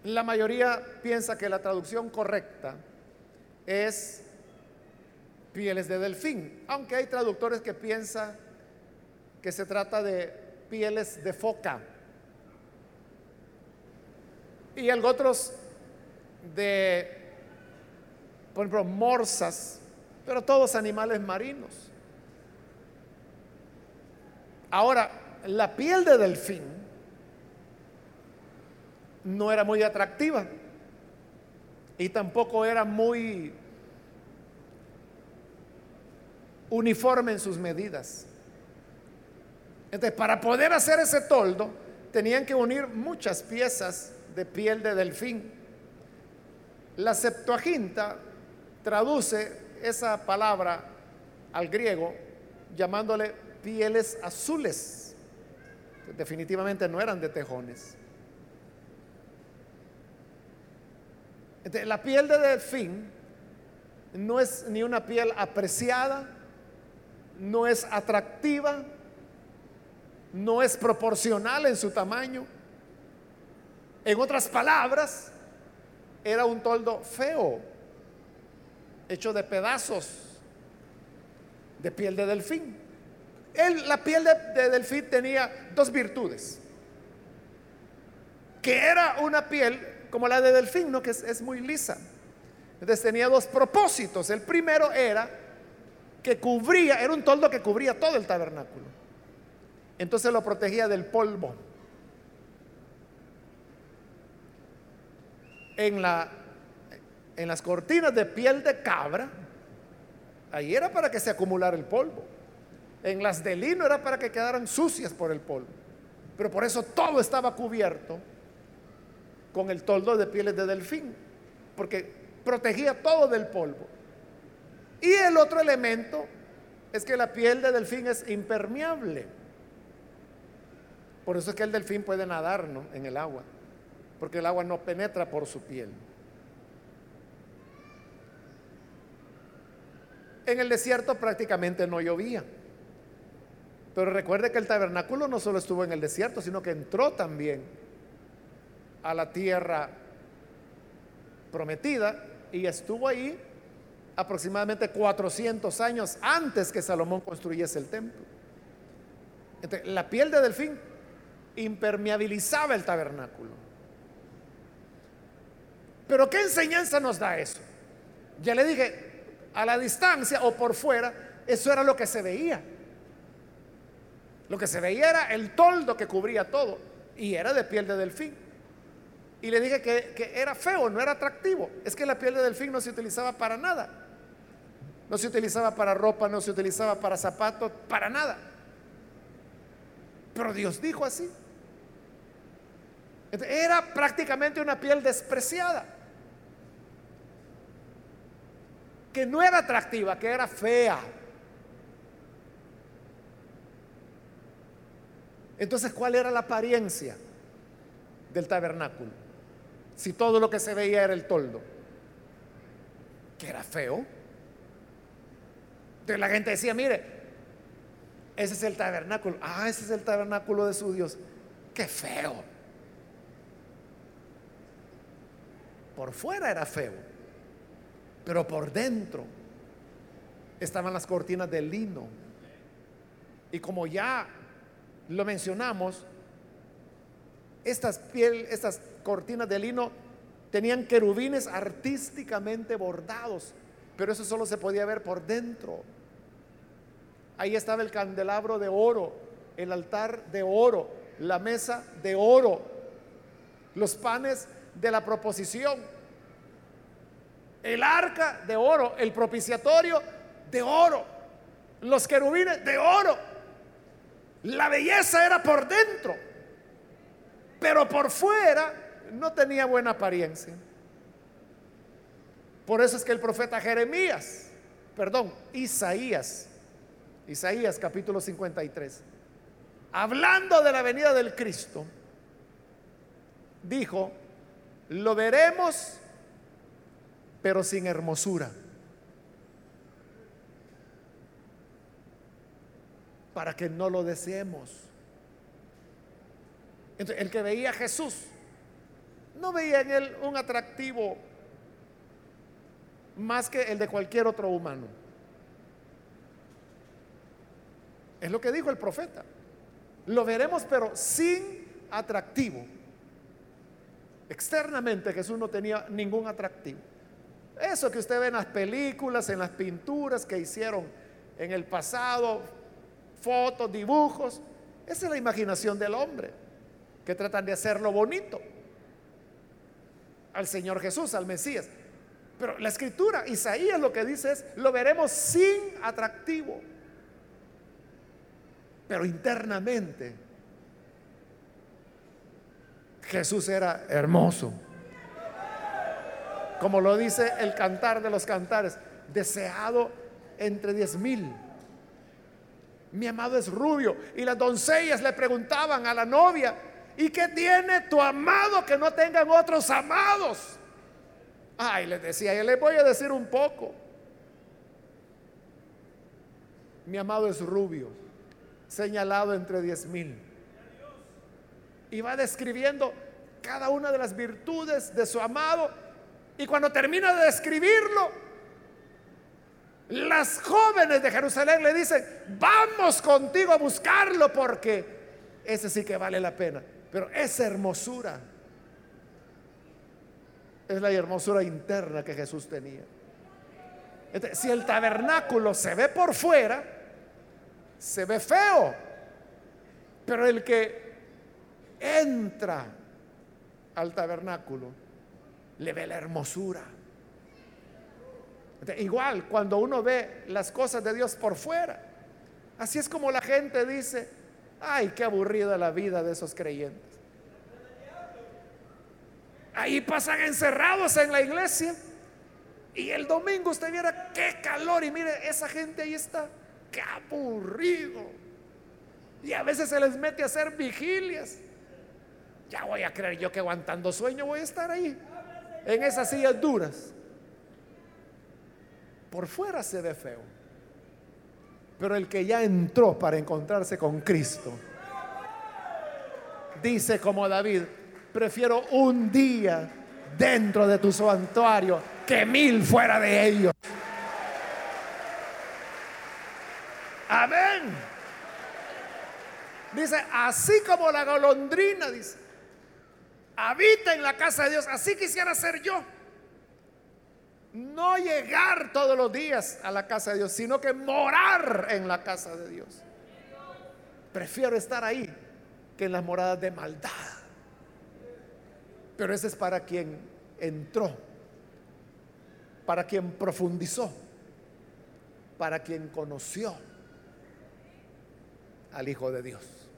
[SPEAKER 1] La mayoría piensa que la traducción correcta es pieles de delfín, aunque hay traductores que piensan que se trata de pieles de foca. Y algo otros de, por ejemplo, morsas, pero todos animales marinos. Ahora, la piel de delfín no era muy atractiva y tampoco era muy uniforme en sus medidas. Entonces, para poder hacer ese toldo, tenían que unir muchas piezas de piel de delfín. La Septuaginta traduce esa palabra al griego llamándole pieles azules. Definitivamente no eran de tejones. la piel de delfín no es ni una piel apreciada, no es atractiva, no es proporcional en su tamaño. En otras palabras, era un toldo feo, hecho de pedazos de piel de delfín. la piel de, delfín tenía dos virtudes. Que era una piel como la de delfín, ¿no? que es muy lisa. Entonces tenía dos propósitos. El primero era que cubría, era un toldo que cubría todo el tabernáculo. Entonces lo protegía del polvo. En, la, en las cortinas de piel de cabra, ahí era para que se acumulara el polvo. En las de lino era para que quedaran sucias por el polvo. Pero por eso todo estaba cubierto con el toldo de pieles de delfín, porque protegía todo del polvo. Y el otro elemento es que la piel de delfín es impermeable. Por eso es que el delfín puede nadar en el agua, porque el agua no penetra por su piel. En el desierto prácticamente no llovía. Pero recuerde que el tabernáculo no solo estuvo en el desierto, sino que entró también a la tierra prometida y estuvo ahí aproximadamente 400 años antes que Salomón construyese el templo. la piel de delfín impermeabilizaba el tabernáculo. Pero ¿qué enseñanza nos da eso? Ya le dije, a la distancia o por fuera, eso era lo que se veía. Lo que se veía era el toldo que cubría todo y era de piel de delfín. Y le dije que, que, era feo, no era atractivo. Es que la piel de delfín no se utilizaba para nada. No se utilizaba para ropa, no se utilizaba para zapatos, para nada. Pero Dios dijo así. Era prácticamente una piel despreciada. Que no era atractiva, que era fea. Entonces, ¿cuál era la apariencia del tabernáculo? si todo lo que se veía era el toldo? Que era feo. Entonces la gente decía, mire, ese es el tabernáculo. Ah, ese es el tabernáculo de su Dios. Qué feo. Por fuera era feo, pero por dentro estaban las cortinas de lino. Y como ya lo mencionamos, estas, piel, estas cortinas de lino tenían querubines artísticamente bordados, pero eso solo se podía ver por dentro. Ahí estaba el candelabro de oro, el altar de oro, la mesa de oro, los panes de la proposición, el arca de oro, el propiciatorio de oro, los querubines de oro. La belleza era por dentro. pero por fuera no tenía buena apariencia. Por eso es que el profeta Jeremías, perdón, Isaías, Isaías capítulo 53, hablando de la venida del Cristo, dijo, lo veremos, pero sin hermosura. Para que no lo deseemos. El que veía a Jesús no veía en él un atractivo más que el de cualquier otro humano. Es lo que dijo el profeta. Lo veremos pero sin atractivo. Externamente Jesús no tenía ningún atractivo. Eso que usted ve en las películas, en las pinturas que hicieron en el pasado, fotos, dibujos, esa es la imaginación del hombre, que tratan de hacerlo bonito al Señor Jesús, al Mesías. Pero la escritura, Isaías lo que dice es, lo veremos sin atractivo. Pero internamente, Jesús era hermoso. Como lo dice el cantar de los cantares, deseado entre diez mil. Mi amado es rubio. Y las doncellas le preguntaban a la novia, ¿y qué tiene tu amado que no tengan otros amados? Ay, les decía, yo les voy a decir un poco. Mi amado es rubio, señalado entre diez mil. Y va describiendo cada una de las virtudes de su amado. Y cuando termina de describirlo, las jóvenes de Jerusalén le dicen, vamos contigo a buscarlo porque ese sí que vale la pena. Pero esa hermosura es la hermosura interna que Jesús tenía. si el tabernáculo se ve por fuera, se ve feo. Pero el que entra al tabernáculo le ve la hermosura. igual cuando uno ve las cosas de Dios por fuera, así es como la gente dice, ay, qué aburrida la vida de esos creyentes. Ahí pasan encerrados en la iglesia. Y el domingo usted viera qué calor. Y mire, esa gente ahí está. Qué aburrido. Y a veces se les mete a hacer vigilias. Ya voy a creer yo que aguantando sueño voy a estar ahí. En esas sillas duras. Por fuera se ve feo. Pero el que ya entró para encontrarse con Cristo, dice como David, prefiero un día dentro de tu santuario que mil fuera de ellos. Amén. Dice, así como la golondrina, dice, habita en la casa de Dios, así quisiera ser yo. No llegar todos los días a la casa de Dios, sino que morar en la casa de Dios. Prefiero estar ahí que en las moradas de maldad. Pero ese es para quien entró, para quien profundizó, para quien conoció al Hijo de Dios.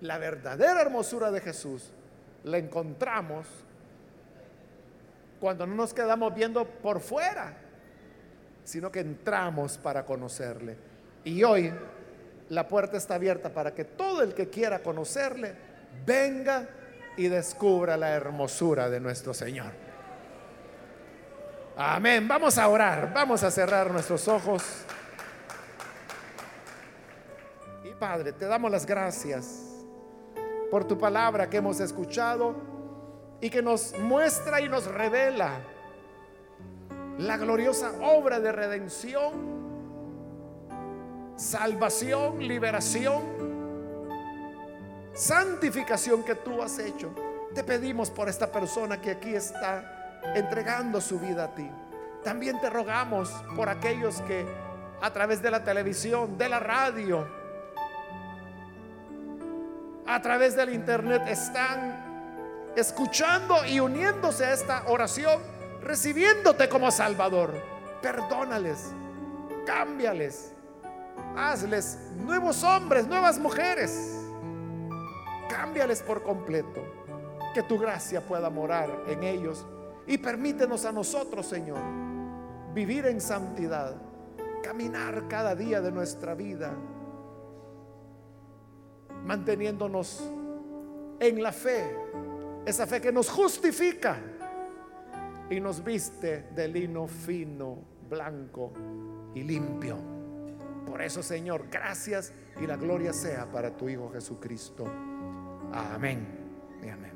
[SPEAKER 1] La verdadera hermosura de Jesús la encontramos cuando no nos quedamos viendo por fuera, sino que entramos para conocerle. Y hoy la puerta está abierta para que todo el que quiera conocerle venga y descubra la hermosura de nuestro Señor. Amén. Vamos a orar, vamos a cerrar nuestros ojos. Y Padre, te damos las gracias por tu palabra que hemos escuchado y que nos muestra y nos revela la gloriosa obra de redención, salvación, liberación santificación que tú has hecho. Te pedimos por esta persona que aquí está entregando su vida a ti. También te rogamos por aquellos que a través de la televisión, de la radio, a través del internet están escuchando y uniéndose a esta oración, recibiéndote como Salvador. Perdónales, cámbiales, hazles nuevos hombres, nuevas mujeres Cámbiales por completo. Que tu gracia pueda morar en ellos. Y permítenos a nosotros, Señor, vivir en santidad. Caminar cada día de nuestra vida. Manteniéndonos en la fe. Esa fe que nos justifica y nos viste de lino fino, blanco y limpio. Por eso, Señor, gracias y la gloria sea para tu Hijo Jesucristo. Amén y amén.